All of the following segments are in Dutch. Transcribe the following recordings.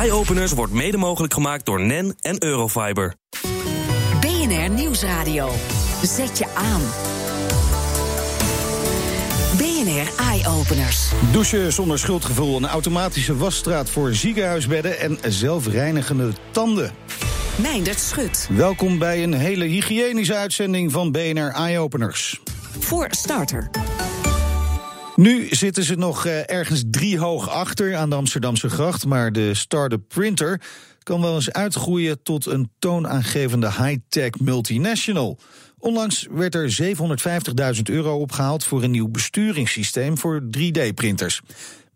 Eye-openers wordt mede mogelijk gemaakt door NEN en Eurofiber. BNR Nieuwsradio. Zet je aan. BNR Eye-openers. Douchen zonder schuldgevoel, een automatische wasstraat voor ziekenhuisbedden en zelfreinigende tanden. Meindert Schut. Welkom bij een hele hygiënische uitzending van BNR Eye-openers. Voor starter. Nu zitten ze nog eh, ergens driehoog achter aan de Amsterdamse gracht, maar de start-up printer kan wel eens uitgroeien tot een toonaangevende high-tech multinational. Onlangs werd er 750.000 euro opgehaald voor een nieuw besturingssysteem voor 3D-printers.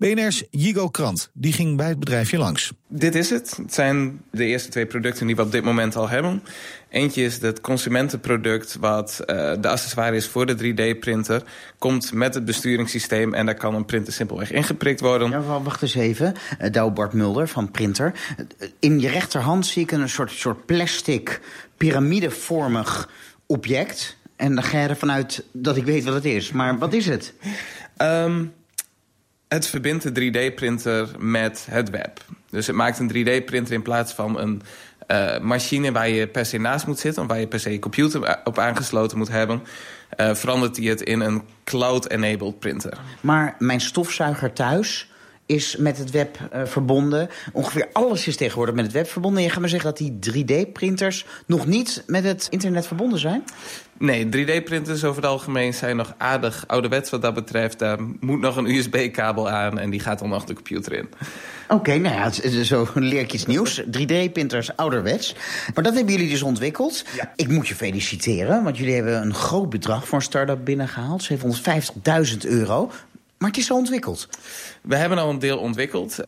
BNR's Jigo Krant die ging bij het bedrijfje langs. Dit is het. Het zijn de eerste twee producten die we op dit moment al hebben. Eentje is het consumentenproduct wat uh, de accessoire is voor de 3D-printer. Komt met het besturingssysteem en daar kan een printer simpelweg ingeprikt worden. Ja, wacht eens even. Uh, Douw Bart Mulder van Printer. In je rechterhand zie ik een soort, soort plastic piramidevormig object. En dan ga je ervan uit dat ik weet wat het is. Maar wat is het? Um, het verbindt de 3D-printer met het web. Dus het maakt een 3D-printer in plaats van een uh, machine waar je per se naast moet zitten... of waar je per se je computer op aangesloten moet hebben... Uh, verandert hij het in een cloud-enabled printer. Maar mijn stofzuiger thuis is met het web uh, verbonden. Ongeveer alles is tegenwoordig met het web verbonden. Je gaat maar zeggen dat die 3D-printers nog niet met het internet verbonden zijn? Nee, 3D-printers over het algemeen zijn nog aardig ouderwets wat dat betreft. Daar moet nog een USB-kabel aan en die gaat dan nog de computer in. Oké, okay, nou ja, zo leer ik iets nieuws. 3D-printers ouderwets. Maar dat hebben jullie dus ontwikkeld. Ja. Ik moet je feliciteren, want jullie hebben een groot bedrag voor een start-up binnengehaald. 750.000 euro. Maar het is al ontwikkeld. We hebben al een deel ontwikkeld.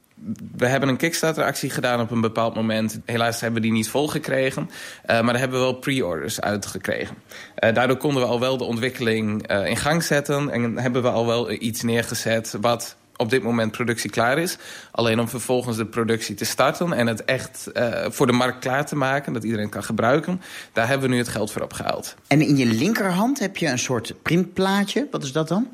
We hebben een Kickstarter-actie gedaan op een bepaald moment. Helaas hebben we die niet volgekregen. Uh, maar daar hebben we wel pre-orders uitgekregen. Uh, daardoor konden we al wel de ontwikkeling uh, in gang zetten. En hebben we al wel iets neergezet wat op dit moment productie klaar is. Alleen om vervolgens de productie te starten en het echt uh, voor de markt klaar te maken, dat iedereen kan gebruiken, daar hebben we nu het geld voor opgehaald. En in je linkerhand heb je een soort printplaatje. Wat is dat dan?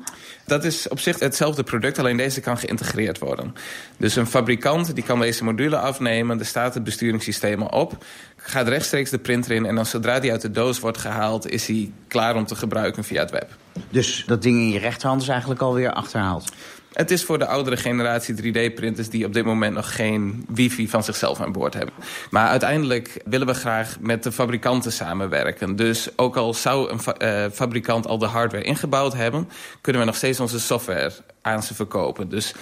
Dat is op zich hetzelfde product, alleen deze kan geïntegreerd worden. Dus een fabrikant die kan deze module afnemen, er staat het besturingssysteem op, gaat rechtstreeks de printer in en dan zodra die uit de doos wordt gehaald, is hij klaar om te gebruiken via het web. Dus dat ding in je rechterhand is eigenlijk alweer achterhaald? Het is voor de oudere generatie 3D-printers die op dit moment nog geen wifi van zichzelf aan boord hebben. Maar uiteindelijk willen we graag met de fabrikanten samenwerken. Dus ook al zou een uh, fabrikant al de hardware ingebouwd hebben, kunnen we nog steeds onze software aan ze verkopen. Dus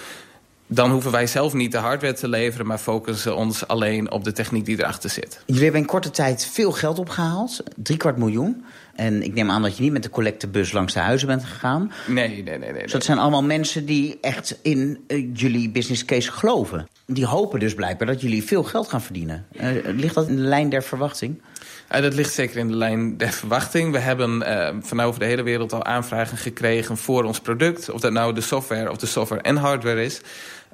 dan hoeven wij zelf niet de hardware te leveren... maar focussen ons alleen op de techniek die erachter zit. Jullie hebben in korte tijd veel geld opgehaald. Drie kwart miljoen. En ik neem aan dat je niet met de collectebus langs de huizen bent gegaan. Nee, nee, nee. nee, nee. Dus dat zijn allemaal mensen die echt in uh, jullie business case geloven. Die hopen dus blijkbaar dat jullie veel geld gaan verdienen. Uh, ligt dat in de lijn der verwachting? Uh, dat ligt zeker in de lijn der verwachting. We hebben uh, van over de hele wereld al aanvragen gekregen voor ons product. Of dat nou de software of de software en hardware is.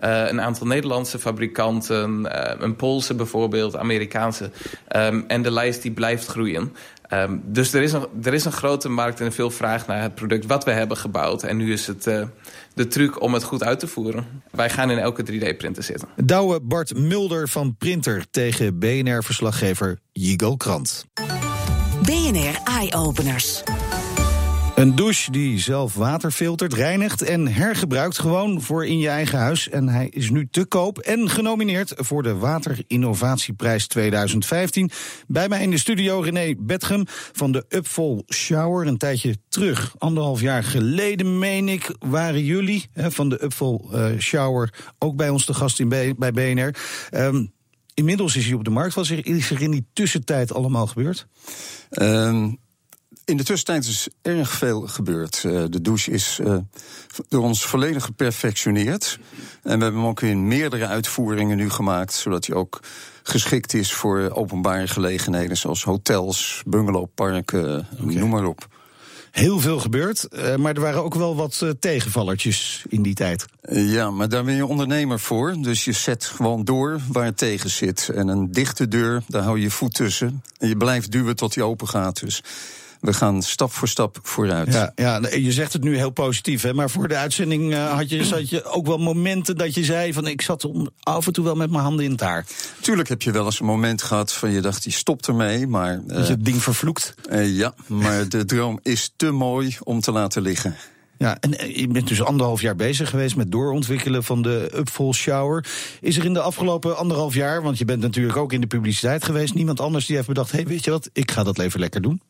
Uh, een aantal Nederlandse fabrikanten, uh, een Poolse bijvoorbeeld, Amerikaanse. Um, en de lijst die blijft groeien. Um, dus er is, een, er is een grote markt en veel vraag naar het product wat we hebben gebouwd. En nu is het uh, de truc om het goed uit te voeren. Wij gaan in elke 3D-printer zitten. Douwe Bart Mulder van Printer tegen BNR-verslaggever Jigo Krant. BNR Eye Openers. Een douche die zelf water filtert, reinigt en hergebruikt gewoon voor in je eigen huis. En hij is nu te koop en genomineerd voor de Waterinnovatieprijs 2015. Bij mij in de studio René Betgem van de Upfall Shower. Een tijdje terug, anderhalf jaar geleden meen ik, waren jullie hè, van de Upfall uh, Shower ook bij ons te gast in bij BNR. Um, inmiddels is hij op de markt. Wat is er in die tussentijd allemaal gebeurd? Um in de tussentijd is erg veel gebeurd. Uh, de douche is uh, door ons volledig geperfectioneerd. En we hebben hem ook in meerdere uitvoeringen nu gemaakt, zodat hij ook geschikt is voor openbare gelegenheden zoals hotels, bungalowparken, okay. noem maar op. Heel veel gebeurd, maar er waren ook wel wat tegenvallertjes in die tijd. Ja, maar daar ben je ondernemer voor. Dus je zet gewoon door waar het tegen zit. En een dichte deur, daar hou je je voet tussen. En je blijft duwen tot die open gaat. Dus we gaan stap voor stap vooruit. Ja, ja, je zegt het nu heel positief, hè, maar voor de uitzending uh, had, je, had je ook wel momenten dat je zei van ik zat om, af en toe wel met mijn handen in het haar. Tuurlijk heb je wel eens een moment gehad van je dacht, die stopt ermee, maar... Uh, je het ding vervloekt? Uh, ja, maar de droom is te mooi om te laten liggen. Ja, en je bent dus anderhalf jaar bezig geweest met doorontwikkelen van de Upfall Shower. Is er in de afgelopen anderhalf jaar, want je bent natuurlijk ook in de publiciteit geweest, niemand anders die heeft bedacht: hé, hey, weet je wat, ik ga dat even lekker doen?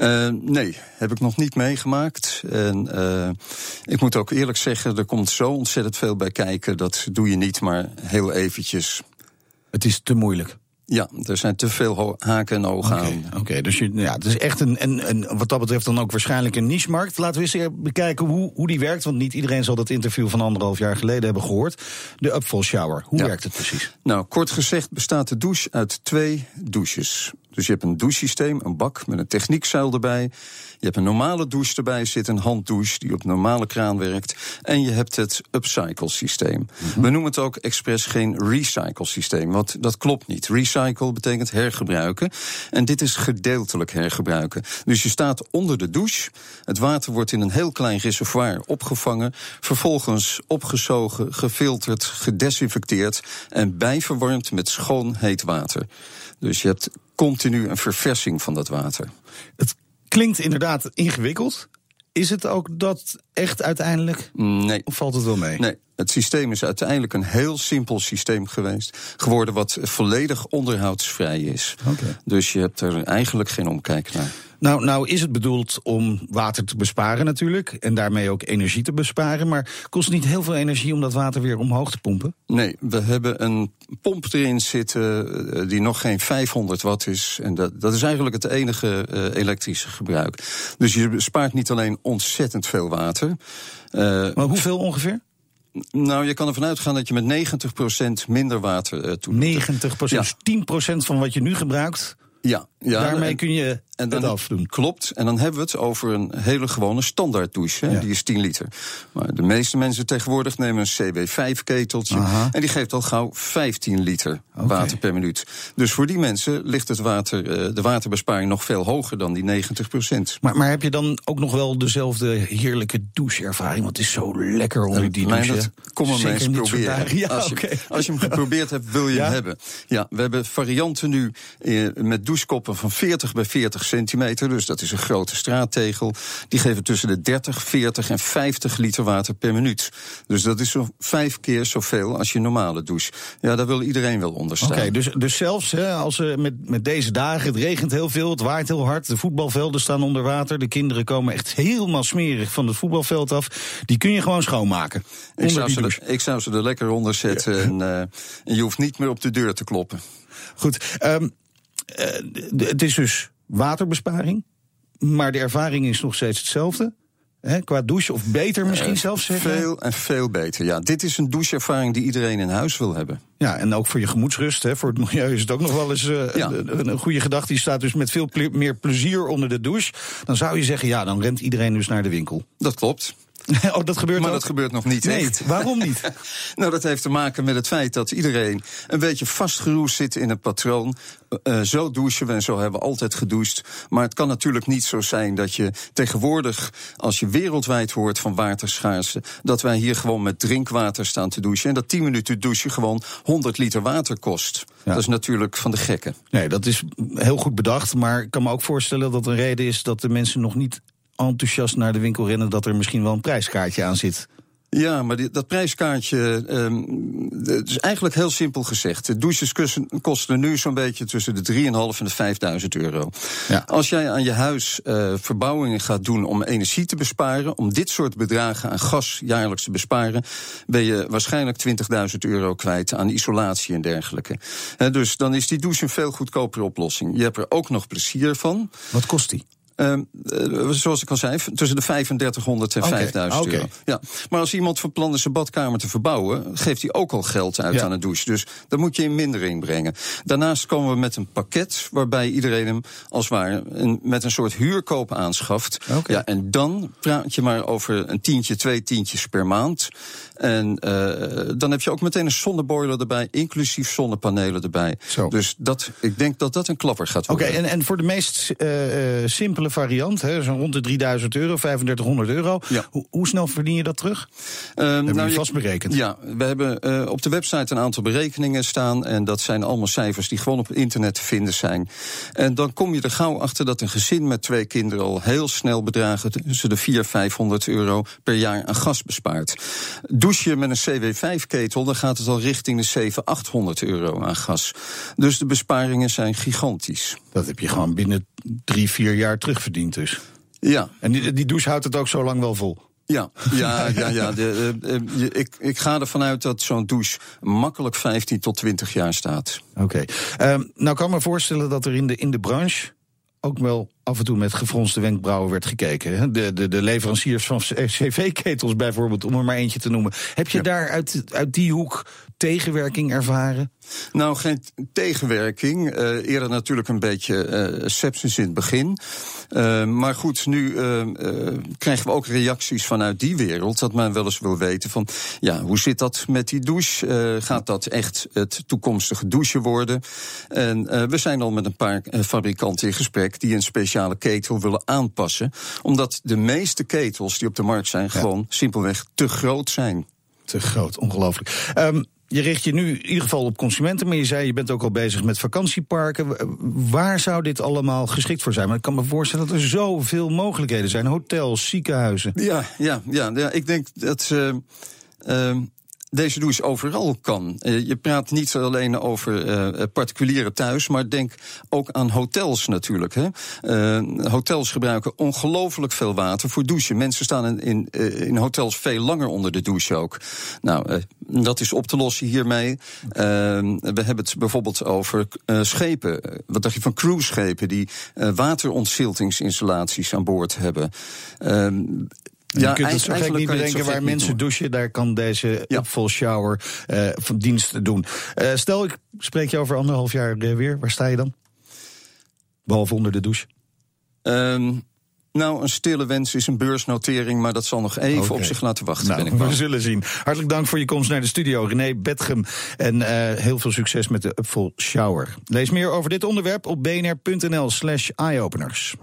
Uh, nee, heb ik nog niet meegemaakt. En uh, ik moet ook eerlijk zeggen, er komt zo ontzettend veel bij kijken. Dat doe je niet maar heel eventjes. Het is te moeilijk. Ja, er zijn te veel haken en ogen okay, aan. Oké, dus je, ja, het is echt een, een, een, wat dat betreft dan ook waarschijnlijk een niche-markt. Laten we eens bekijken hoe, hoe die werkt, want niet iedereen zal dat interview van anderhalf jaar geleden hebben gehoord. De Upfall Shower, hoe ja. werkt het precies? Nou, kort gezegd bestaat de douche uit twee douches. Dus je hebt een douchesysteem, een bak met een techniekzuil erbij. Je hebt een normale douche erbij, zit een handdouche die op een normale kraan werkt. En je hebt het upcycle systeem. Mm -hmm. We noemen het ook expres geen recycle systeem, want dat klopt niet. Recycle betekent hergebruiken. En dit is gedeeltelijk hergebruiken. Dus je staat onder de douche. Het water wordt in een heel klein reservoir opgevangen. Vervolgens opgezogen, gefilterd, gedesinfecteerd. En bijverwarmd met schoon heet water. Dus je hebt continu een verversing van dat water. Het klinkt inderdaad ingewikkeld. Is het ook dat echt uiteindelijk? Nee. Of valt het wel mee? Nee. Het systeem is uiteindelijk een heel simpel systeem geweest. Geworden wat volledig onderhoudsvrij is. Okay. Dus je hebt er eigenlijk geen omkijk naar. Nou, nou is het bedoeld om water te besparen natuurlijk. En daarmee ook energie te besparen. Maar kost het niet heel veel energie om dat water weer omhoog te pompen? Nee, we hebben een pomp erin zitten die nog geen 500 watt is. En dat, dat is eigenlijk het enige uh, elektrische gebruik. Dus je bespaart niet alleen ontzettend veel water. Uh, maar hoeveel ongeveer? Nou, je kan ervan uitgaan dat je met 90% minder water uh, toedoet. 90%, ja. dus 10% van wat je nu gebruikt. Ja, ja, daarmee en, kun je en dan, afdoen. Klopt. En dan hebben we het over een hele gewone standaard douche. Hè, ja. Die is 10 liter. Maar de meeste mensen tegenwoordig nemen een CB5-keteltje. En die geeft al gauw 15 liter okay. water per minuut. Dus voor die mensen ligt het water, uh, de waterbesparing nog veel hoger dan die 90 procent. Maar, maar heb je dan ook nog wel dezelfde heerlijke doucheervaring? Want het is zo lekker onder die douche. Dat, kom maar eens proberen. Ja, als, je, okay. als je hem geprobeerd hebt, wil je ja? hem hebben. Ja, we hebben varianten nu uh, met douchekoppen van 40 bij 40 centimeter. Dus dat is een grote straattegel. Die geven tussen de 30, 40 en 50 liter water per minuut. Dus dat is zo vijf keer zoveel als je normale douche. Ja, daar wil iedereen wel onder staan. Oké, okay, dus, dus zelfs hè, als we met, met deze dagen, het regent heel veel, het waait heel hard, de voetbalvelden staan onder water, de kinderen komen echt helemaal smerig van het voetbalveld af, die kun je gewoon schoonmaken. Ik zou, ze er, ik zou ze er lekker onder zetten ja. en, uh, en je hoeft niet meer op de deur te kloppen. Goed, um, uh, het is dus waterbesparing, maar de ervaring is nog steeds hetzelfde. He, qua douche, of beter misschien uh, zelfs zeggen? Veel en veel beter, ja. Dit is een doucheervaring die iedereen in huis wil hebben. Ja, en ook voor je gemoedsrust, hè, voor het milieu is het ook nog wel eens uh, ja. een, een, goede gedachte. Die staat dus met veel ple meer plezier onder de douche. Dan zou je zeggen, ja, dan rent iedereen dus naar de winkel. Dat klopt. oh, dat gebeurt maar ook? dat gebeurt nog niet nee, echt. Waarom niet? nou, dat heeft te maken met het feit dat iedereen een beetje vastgeroest zit in het patroon. Uh, zo douchen we en zo hebben we altijd gedoucht. Maar het kan natuurlijk niet zo zijn dat je tegenwoordig, als je wereldwijd hoort van waterschaarste, dat wij hier gewoon met drinkwater staan te douchen. En dat 10 minuten douchen gewoon 100 liter water kost. Ja. Dat is natuurlijk van de gekken. Nee, dat is heel goed bedacht. Maar ik kan me ook voorstellen dat een reden is dat de mensen nog niet enthousiast naar de winkel rennen dat er misschien wel een prijskaartje aan zit. Ja, maar die, dat prijskaartje um, het is eigenlijk heel simpel gezegd. De douches kosten nu zo'n beetje tussen de 3.500 en de 5000 euro. Ja. Als jij aan je huis uh, verbouwingen gaat doen om energie te besparen, om dit soort bedragen aan gas jaarlijks te besparen, ben je waarschijnlijk 20.000 euro kwijt aan isolatie en dergelijke. He, dus dan is die douche een veel goedkopere oplossing. Je hebt er ook nog plezier van. Wat kost die? Uh, zoals ik al zei, tussen de 3500 en okay, 5000 okay. euro. Ja. Maar als iemand van plan is zijn badkamer te verbouwen, geeft hij ook al geld uit ja. aan een douche. Dus dat moet je in mindering brengen. Daarnaast komen we met een pakket waarbij iedereen hem als het ware een, met een soort huurkoop aanschaft. Okay. Ja, en dan praat je maar over een tientje, twee tientjes per maand. En uh, dan heb je ook meteen een zonneboiler erbij, inclusief zonnepanelen erbij. Zo. Dus dat, ik denk dat dat een klapper gaat Oké, worden. en, en voor de meest uh, simpele variant, hè, zo'n rond de 3000 euro, 3500 euro. Ja. Hoe, hoe snel verdien je dat terug? Ehm, Hebben jullie je- vast berekend? Ja, we hebben eh, op de website een aantal berekeningen staan. En dat zijn allemaal cijfers die gewoon op internet te vinden zijn. En dan kom je er gauw achter dat een gezin met twee kinderen al heel snel bedragen tussen de 400 en 500 euro per jaar aan gas bespaart. Douche je met een CW5-ketel, dan gaat het al richting de 700, 800 euro aan gas. Dus de besparingen zijn gigantisch. Dat heb je gewoon binnen drie, vier jaar terugverdiend dus. Ja, En die, die douche houdt het ook zo lang wel vol. Ja, ja, ja, ja. De, eh, eh, ik, ik ga ervan uit dat zo'n douche makkelijk 15 tot 20 jaar staat. Oké. Ehm, nou kan ik me voorstellen dat er in de, in de branche ook wel af en toe met gefronste wenkbrauwen werd gekeken. De, de, de leveranciers van cv-ketels bijvoorbeeld, om er maar eentje te noemen. Heb je Ja. daar uit, uit die hoek tegenwerking ervaren? Nou, geen tegenwerking. Eh, eerder natuurlijk een beetje eh sepsis in het begin. Eh, maar goed, nu krijgen we ook reacties vanuit die wereld. Dat men wel eens wil weten van, ja, hoe zit dat met die douche? Gaat dat echt het toekomstige douchen worden? En we zijn al met een paar fabrikanten in gesprek die een speciale ketel willen aanpassen. Omdat de meeste ketels die op de markt zijn gewoon simpelweg te groot zijn. Te groot, ongelooflijk. Ehm, je richt je nu in ieder geval op consumenten, maar je zei je bent ook al bezig met vakantieparken. Waar zou dit allemaal geschikt voor zijn? Maar ik kan me voorstellen dat er zoveel mogelijkheden zijn: hotels, ziekenhuizen. Ja, ja, ja, ja ik denk dat eh, eh, deze douche overal kan. Eh, je praat niet alleen over eh, particulieren thuis, maar denk ook aan hotels natuurlijk. Hè. Eh, hotels gebruiken ongelooflijk veel water voor douchen. Mensen staan in, in, in hotels veel langer onder de douche ook. Nou, dat is op te lossen hiermee. Eh, we hebben het bijvoorbeeld over schepen. Wat dacht je van cruiseschepen die waterontziltingsinstallaties aan boord hebben? Ehm, je kunt het zo gek eigenlijk niet bedenken waar mensen doen. douchen. Daar kan deze Ja. upfall shower eh, van dienst doen. Eh, stel, ik spreek je over anderhalf jaar eh, weer. Waar sta je dan? Behalve onder de douche. Ehm, nou, een stille wens is een beursnotering, maar dat zal nog even op zich laten wachten, Nou, ben ik we zullen zien. Hartelijk dank voor je komst naar de studio, René Betgem. En eh, heel veel succes met de Upfall Shower. Lees meer over dit onderwerp op bnr.nl slash eyeopeners.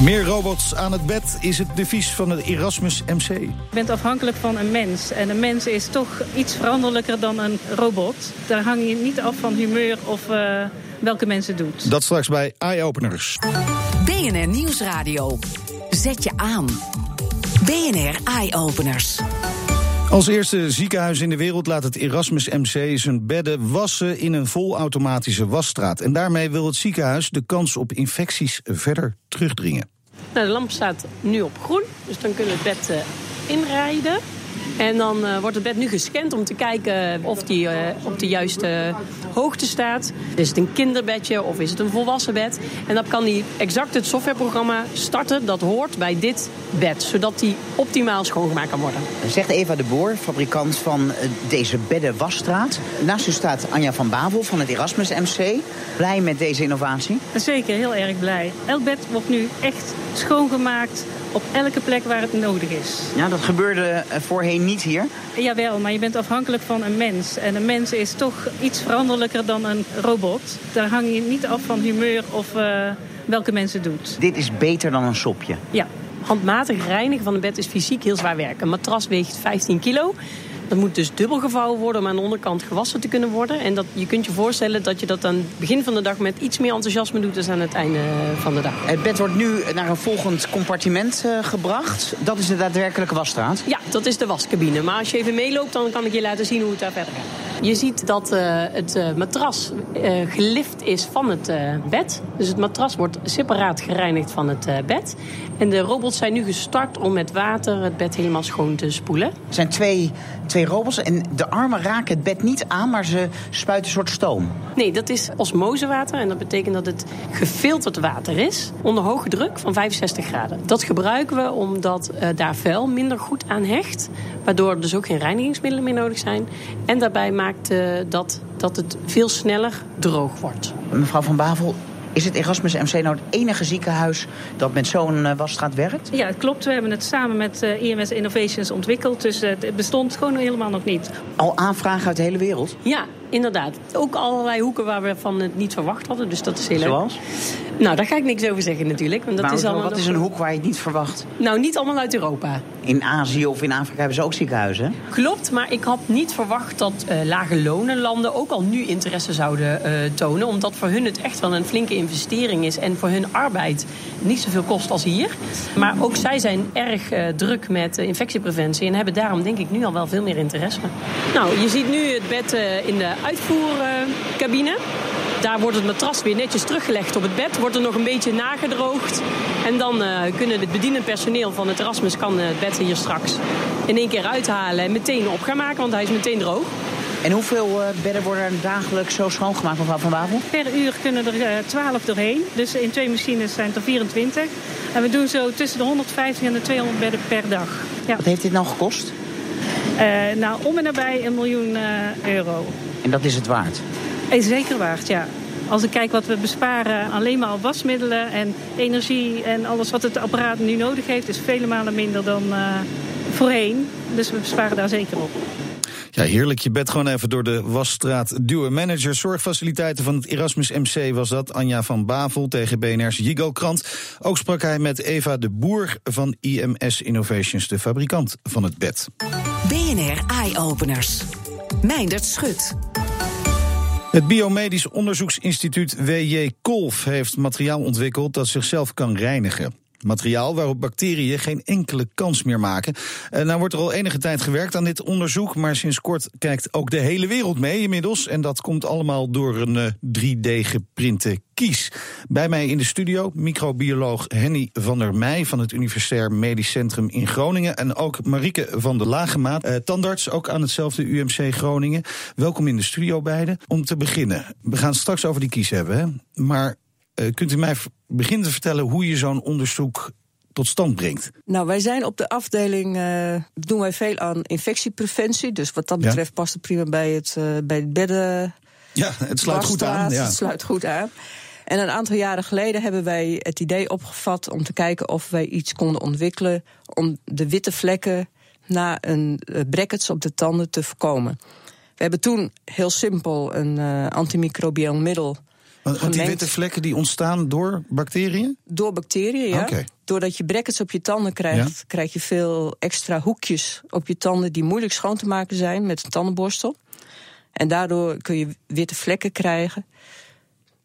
Meer robots aan het bed is het devies van het Erasmus MC. Je bent afhankelijk van een mens. En een mens is toch iets veranderlijker dan een robot. Daar hang je niet af van humeur of eh, welke mensen doet. Dat straks bij Eyeopeners. BNR Nieuwsradio. Zet je aan. BNR Eye Openers. Als eerste ziekenhuis in de wereld laat het Erasmus MC zijn bedden wassen in een volautomatische wasstraat. En daarmee wil het ziekenhuis de kans op infecties verder terugdringen. Nou, de lamp staat nu op groen, dus dan kunnen we het bed inrijden. En dan eh, wordt het bed nu gescand om te kijken of die eh, op de juiste hoogte staat. Is het een kinderbedje of is het een volwassen bed? En dan kan hij exact het softwareprogramma starten dat hoort bij dit bed. Zodat die optimaal schoongemaakt kan worden. Zegt Eva de Boer, fabrikant van eh, deze beddenwasstraat. Naast u staat Anja van Bavel van het Erasmus MC. Blij met deze innovatie? Zeker, heel erg blij. Elk bed wordt nu echt schoongemaakt op elke plek waar het nodig is. Ja, dat gebeurde eh, voorheen niet hier. Jawel, maar je bent afhankelijk van een mens. En een mens is toch iets veranderlijker dan een robot. Daar hang je niet af van humeur of eh, welke mensen doet. Dit is beter dan een sopje. Ja, handmatig reinigen van een bed is fysiek heel zwaar werk. Een matras weegt 15 kilo. Dat moet dus dubbel gevouwen worden om aan de onderkant gewassen te kunnen worden. En dat, je kunt je voorstellen dat je dat aan het begin van de dag met iets meer enthousiasme doet dan aan het einde van de dag. Het bed wordt nu naar een volgend compartiment eh, gebracht. Dat is de daadwerkelijke wasstraat. Ja, dat is de wascabine. Maar als je even meeloopt, dan kan ik je laten zien hoe het daar verder gaat. Je ziet dat eh, het eh, matras eh, gelift is van het bed. Dus het matras wordt separaat gereinigd van het bed. En de robots zijn nu gestart om met water het bed helemaal schoon te spoelen. Er zijn twee, twee robots en de armen raken het bed niet aan, maar ze spuiten een soort stoom. Nee, dat is osmosewater en dat betekent dat het gefilterd water is onder hoge druk van 65 graden. Dat gebruiken we omdat daar vuil minder goed aan hecht, waardoor er dus ook geen reinigingsmiddelen meer nodig zijn. En daarbij maakt eh, dat dat het veel sneller droog wordt. Mevrouw van Bavel, is het Erasmus MC nou het enige ziekenhuis dat met zo'n eh, wasstraat werkt? Ja, het klopt. We hebben het samen met eh, IMS Innovations ontwikkeld. Dus het bestond gewoon helemaal nog niet. Al aanvragen uit de hele wereld? Ja, inderdaad. Ook allerlei hoeken waar we van het niet verwacht hadden, dus dat is heel leuk. Zoals? Nou, daar ga ik niks over zeggen natuurlijk. Want dat Maar is allemaal wat is een hoek waar je het niet verwacht? Nou, niet allemaal uit Europa. In Azië of in Afrika hebben ze ook ziekenhuizen. Klopt, maar ik had niet verwacht dat eh, lage lonenlanden ook al nu interesse zouden eh, tonen. Omdat voor hun het echt wel een flinke investering is. En voor hun arbeid niet zoveel kost als hier. Maar ook zij zijn erg eh, druk met infectiepreventie. En hebben daarom denk ik nu al wel veel meer interesse. Nou, je ziet nu het bed in de uitvoercabine. Daar wordt het matras weer netjes teruggelegd op het bed. Wordt er nog een beetje nagedroogd. En dan eh, kunnen het bedienend personeel van het Erasmus kan eh, het bed hier straks in één keer uithalen en meteen op gaan maken, want hij is meteen droog. En hoeveel eh, bedden worden er dagelijks zo schoongemaakt, mevrouw Van Wafel? Per uur kunnen er eh, 12 doorheen. Dus in twee machines zijn het er 24. En we doen zo tussen de 150 en de 200 bedden per dag. Ja. Wat heeft dit nou gekost? Eh, nou, om en nabij een miljoen euro. En dat is het waard. Is zeker waard, ja. Als ik kijk wat we besparen alleen maar op wasmiddelen en energie en alles wat het apparaat nu nodig heeft, is vele malen minder dan eh, voorheen. Dus we besparen daar zeker op. Ja, heerlijk. Je bed gewoon even door de wasstraat duwen. Manager zorgfaciliteiten van het Erasmus MC was dat. Anja van Bavel tegen BNR's Jigo-krant. Ook sprak hij met Eva de Boer van IMS Innovations, de fabrikant van het bed. BNR Eye Openers. Meindert Schut. Het Biomedisch Onderzoeksinstituut WJ Kolf heeft materiaal ontwikkeld dat zichzelf kan reinigen. Materiaal waarop bacteriën geen enkele kans meer maken. En nou wordt er al enige tijd gewerkt aan dit onderzoek, maar sinds kort kijkt ook de hele wereld mee inmiddels. En dat komt allemaal door een eh, 3D-geprinte kies. Bij mij in de studio microbioloog Henny van der Meij van het Universitair Medisch Centrum in Groningen. En ook Marieke van der Lagemaat, eh, tandarts, ook aan hetzelfde UMC Groningen. Welkom in de studio beiden. Om te beginnen, we gaan straks over die kies hebben. Hè? Maar eh, kunt u mij beginnen te vertellen hoe je zo'n onderzoek tot stand brengt? Nou, wij zijn op de afdeling, eh, doen wij veel aan infectiepreventie. Dus wat dat Ja. betreft past het prima bij het, eh, bij het bedden. Ja, het sluit goed aan. Ja. Het sluit goed aan. En een aantal jaren geleden hebben wij het idee opgevat om te kijken of wij iets konden ontwikkelen om de witte vlekken na een eh, brackets op de tanden te voorkomen. We hebben toen heel simpel een eh antimicrobieel middel Want, want die witte vlekken die ontstaan door bacteriën? Door bacteriën, ja. Oké. Doordat je brackets op je tanden krijgt, Ja. krijg je veel extra hoekjes op je tanden die moeilijk schoon te maken zijn met een tandenborstel. En daardoor kun je witte vlekken krijgen.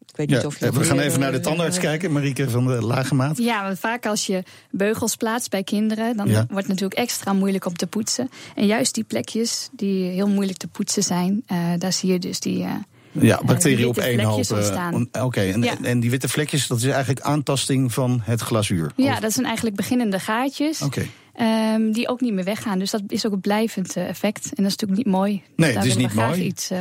Ik weet niet Ja, of je eh, we gaan even naar de eh, tandarts kijken, Marieke van de Lagemaat. Ja, want vaak als je beugels plaatst bij kinderen, dan Ja. wordt het natuurlijk extra moeilijk om te poetsen. En juist die plekjes die heel moeilijk te poetsen zijn, eh, daar zie je dus die. eh, Ja, bacteriën op één hoop. eh, Oké, en, Ja. en die witte vlekjes, dat is eigenlijk aantasting van het glazuur. ja, dat zijn eigenlijk beginnende gaatjes. Oké. ehm, die ook niet meer weggaan. Dus dat is ook een blijvend eh, effect. En dat is natuurlijk niet mooi. Nee, daar het is niet mooi. Iets, eh,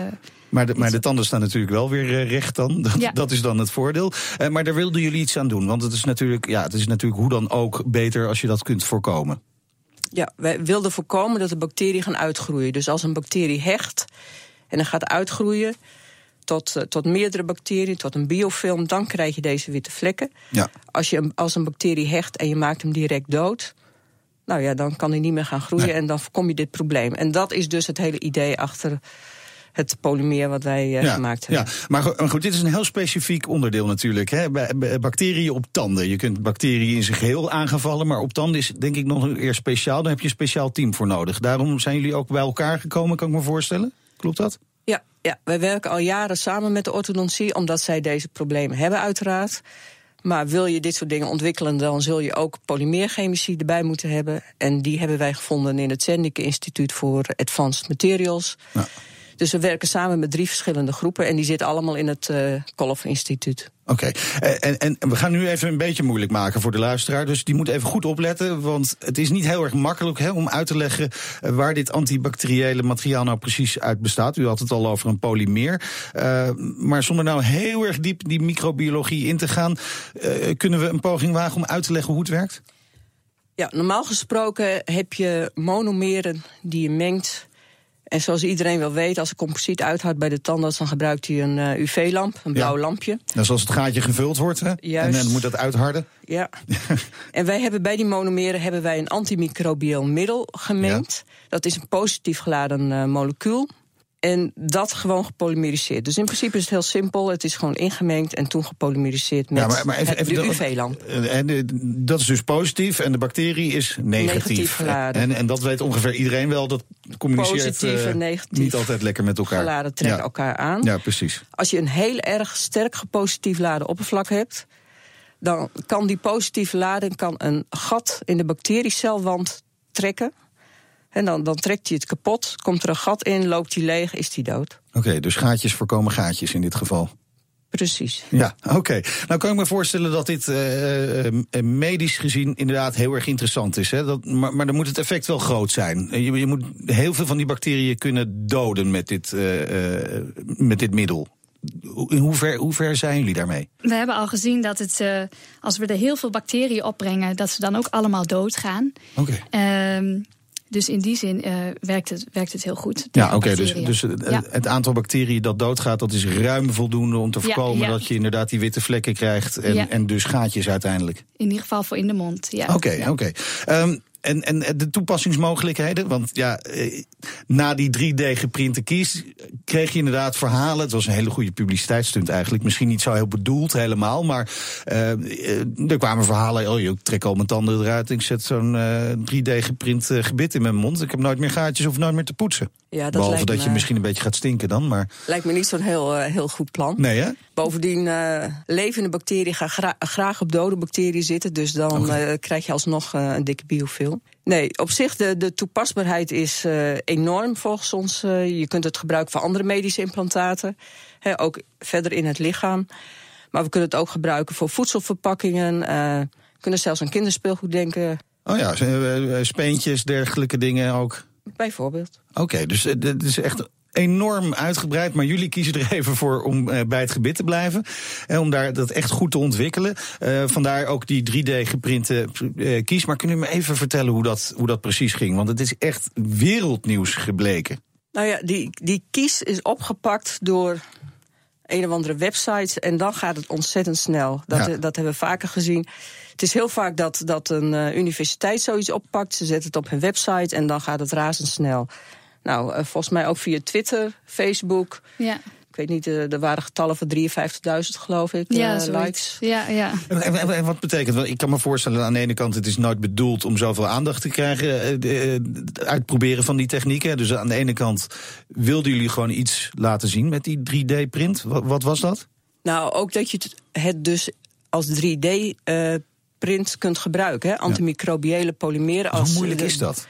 Maar de, maar de tanden staan natuurlijk wel weer recht dan. Dat, Ja. dat is dan het voordeel. Eh, maar daar wilden jullie iets aan doen. Want het is, natuurlijk, ja, het is natuurlijk hoe dan ook beter als je dat kunt voorkomen. Ja, wij wilden voorkomen dat de bacteriën gaan uitgroeien. Dus als een bacterie hecht en dan gaat uitgroeien tot, eh, tot meerdere bacteriën, tot een biofilm, dan krijg je deze witte vlekken. Ja. Als, je, als een bacterie hecht en je maakt hem direct dood, nou ja, dan kan hij niet meer gaan groeien Nee. en dan voorkom je dit probleem. En dat is dus het hele idee achter het polymeer wat wij eh, gemaakt hebben. Ja, maar go- maar goed, dit is een heel specifiek onderdeel natuurlijk. Hè? Bacteriën op tanden. Je kunt bacteriën in zijn geheel aangevallen, maar op tanden is denk ik nog een eer speciaal. Daar heb je een speciaal team voor nodig. Daarom zijn jullie ook bij elkaar gekomen, kan ik me voorstellen. Klopt dat? Ja, ja, wij werken al jaren samen met de orthodontie, omdat zij deze problemen hebben, uiteraard. Maar wil je dit soort dingen ontwikkelen, dan zul je ook polymeerchemici erbij moeten hebben. En die hebben wij gevonden in het Zendike Instituut voor Advanced Materials. Ja. Dus we werken samen met drie verschillende groepen en die zitten allemaal in het uh, Kolf Instituut. Oké, okay. en, en, en we gaan nu even een beetje moeilijk maken voor de luisteraar. Dus die moet even goed opletten. Want het is niet heel erg makkelijk hè, om uit te leggen uh, waar dit antibacteriële materiaal nou precies uit bestaat. U had het al over een polymeer. Uh, maar zonder nou heel erg diep die microbiologie in te gaan, uh, kunnen we een poging wagen om uit te leggen hoe het werkt? Ja, normaal gesproken heb je monomeren die je mengt. En zoals iedereen wel weet, als een composiet uithoudt bij de tandarts, dan gebruikt hij een uh, UV-lamp, een blauw ja. lampje. Dat is als het gaatje gevuld wordt, hè? Juist. En dan moet dat uitharden. Ja. en wij hebben bij die monomeren hebben wij een antimicrobieel middel gemengd. Ja. Dat is een positief geladen uh, molecuul. En dat gewoon gepolymeriseerd. Dus in principe is het heel simpel. Het is gewoon ingemengd en toen gepolymeriseerd met Ja, maar, maar even, even de UV-lamp. eh, En eh, dat is dus positief en de bacterie is negatief. Negatief geladen. En, en dat weet ongeveer iedereen wel. Dat communiceert Positief eh, en negatief niet altijd lekker met elkaar. Geladen trekken ja. elkaar aan. Ja, precies. Als je een heel erg sterk gepositief laden oppervlak hebt, dan kan die positieve lading kan een gat in de bacteriecelwand trekken. En dan, dan trekt hij het kapot, komt er een gat in, loopt hij leeg, is hij dood. Oké, dus gaatjes voorkomen gaatjes in dit geval. Precies. Ja, oké. Nou kan ik me voorstellen dat dit eh, eh, eh, medisch gezien inderdaad heel erg interessant is. Hè? Dat, maar, maar dan moet het effect wel groot zijn. Je, je moet heel veel van die bacteriën kunnen doden met dit, eh, eh, met dit middel. Hoe- In hoe ver, hoe ver zijn jullie daarmee? We hebben al gezien dat het, eh, als we er heel veel bacteriën opbrengen, dat ze dan ook allemaal doodgaan. Oké. Ehm, dus in die zin eh, werkt, het, werkt het heel goed. Ja, oké. dus dus het, Ja. het aantal bacteriën dat doodgaat, dat is ruim voldoende om te voorkomen ja. dat je inderdaad die witte vlekken krijgt en, en dus gaatjes uiteindelijk. In ieder geval voor in de mond. Ja. Oké, oké. Ehm, en, en de toepassingsmogelijkheden? Want ja, eh, na die 3D-geprinte kies kreeg je inderdaad verhalen. Het was een hele goede publiciteitsstunt eigenlijk. Misschien niet zo heel bedoeld helemaal. Maar eh, eh, er kwamen verhalen. Oh, ik trek al mijn tanden eruit. Ik zet zo'n eh, 3D-geprint eh, gebit in mijn mond. Ik heb nooit meer gaatjes of nooit meer te poetsen. Ja, dat Behalve dat me- je misschien een beetje gaat stinken dan. Maar Lijkt me niet zo'n heel, heel goed plan. nee, hè? Bovendien, levende bacteriën gaan gra- graag op dode bacteriën zitten. Dus dan krijg je alsnog een dikke biofilm. Nee, op zich, de, de toepasbaarheid is eh, enorm volgens ons. Eh, je kunt het gebruiken voor andere medische implantaten. Hè, ook verder in het lichaam. Maar we kunnen het ook gebruiken voor voedselverpakkingen. we kunnen zelfs aan kinderspeelgoed denken, Oh ja, speentjes, dergelijke dingen ook. bijvoorbeeld. Oké, dus dit is echt enorm uitgebreid. Maar jullie kiezen er even voor om eh, bij het gebit te blijven. En om daar dat echt goed te ontwikkelen. Eh, vandaar ook die 3D-geprinte eh, kies. Maar kunnen jullie me even vertellen hoe dat, hoe dat precies ging? Want het is echt wereldnieuws gebleken. Nou ja, die, die kies is opgepakt door een of andere website. En dan gaat het ontzettend snel. Dat, Ja. eh, dat hebben we vaker gezien. Het is heel vaak dat, dat een eh, universiteit zoiets oppakt. Ze zetten het op hun website en dan gaat het razendsnel. Nou, eh, volgens mij ook via Twitter, Facebook. Ja, Ik weet niet, eh, er waren getallen van 53.000 geloof ik, ja eh, likes. Ja, ja. En, en- en wat betekent dat? Ik kan me voorstellen, aan de ene kant, het is nooit bedoeld om zoveel aandacht te krijgen. Het uitproberen van die technieken. Dus aan de ene kant wilden jullie gewoon iets laten zien met die 3D-print. Wat, wat was dat? Nou, ook dat je het- dus als 3D-print kunt gebruiken. Hè? Antimicrobiële polymeren. Als, Hoe moeilijk is dat?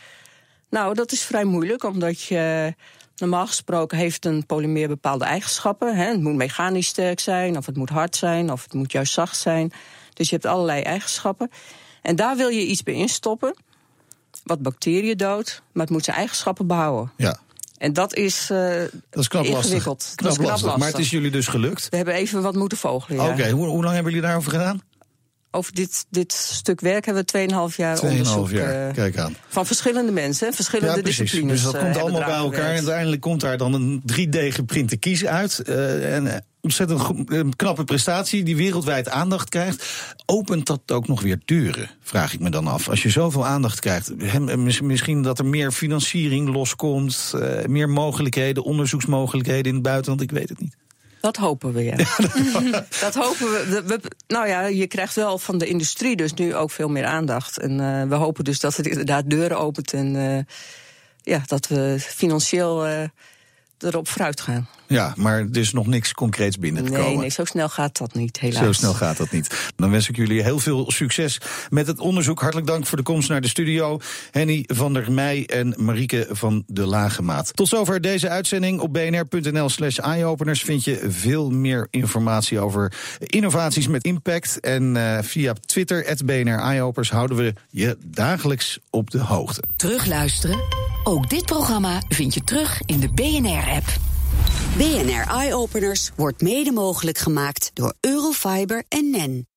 Nou, dat is vrij moeilijk, omdat je. Normaal gesproken heeft een polymeer bepaalde eigenschappen. Hè. Het moet mechanisch sterk zijn, of het moet hard zijn, of het moet juist zacht zijn. Dus je hebt allerlei eigenschappen. En daar wil je iets bij instoppen, wat bacteriën doodt, maar het moet zijn eigenschappen behouden. Ja, En dat is, eh, dat is knap lastig. ingewikkeld. Knap, dat is knap lastig. Maar het is jullie dus gelukt. We hebben even wat moeten vogelen. Ja. Oké, hoe, hoe lang hebben jullie daarover gedaan? Over dit, dit stuk werk hebben we 2,5 jaar onderzoek. jaar, eh, kijk aan. van verschillende mensen, verschillende Ja, disciplines. Dus dat eh, komt allemaal bij elkaar. En uiteindelijk komt daar dan een 3D-geprinte kies uit. Eh, en ontzettend een knappe prestatie die wereldwijd aandacht krijgt. Opent dat ook nog weer deuren, vraag ik me dan af. Als je zoveel aandacht krijgt, hem- misschien dat er meer financiering loskomt... meer mogelijkheden, onderzoeksmogelijkheden in het buitenland, ik weet het niet. Dat hopen we, ja. dat hopen we. We- Nou ja, je krijgt wel van de industrie dus nu ook veel meer aandacht. En eh, we hopen dus dat het inderdaad deuren opent en eh, ja, dat we financieel eh, erop vooruit gaan. Ja, maar er is nog niks concreets binnengekomen. Nee, nee, zo snel gaat dat niet, helaas. Zo snel gaat dat niet. Dan wens ik jullie heel veel succes met het onderzoek. Hartelijk dank voor de komst naar de studio. Henny van der Meij en Marieke van de Lagemaat. Tot zover deze uitzending. Op bnr.nl slash eyeopeners vind je veel meer informatie over innovaties met impact. En eh, via Twitter, at BNR Eyeopeners, houden we je dagelijks op de hoogte. Terugluisteren? Ook dit programma vind je terug in de BNR-app. BNR Eye Openers wordt mede mogelijk gemaakt door Eurofiber en NEN.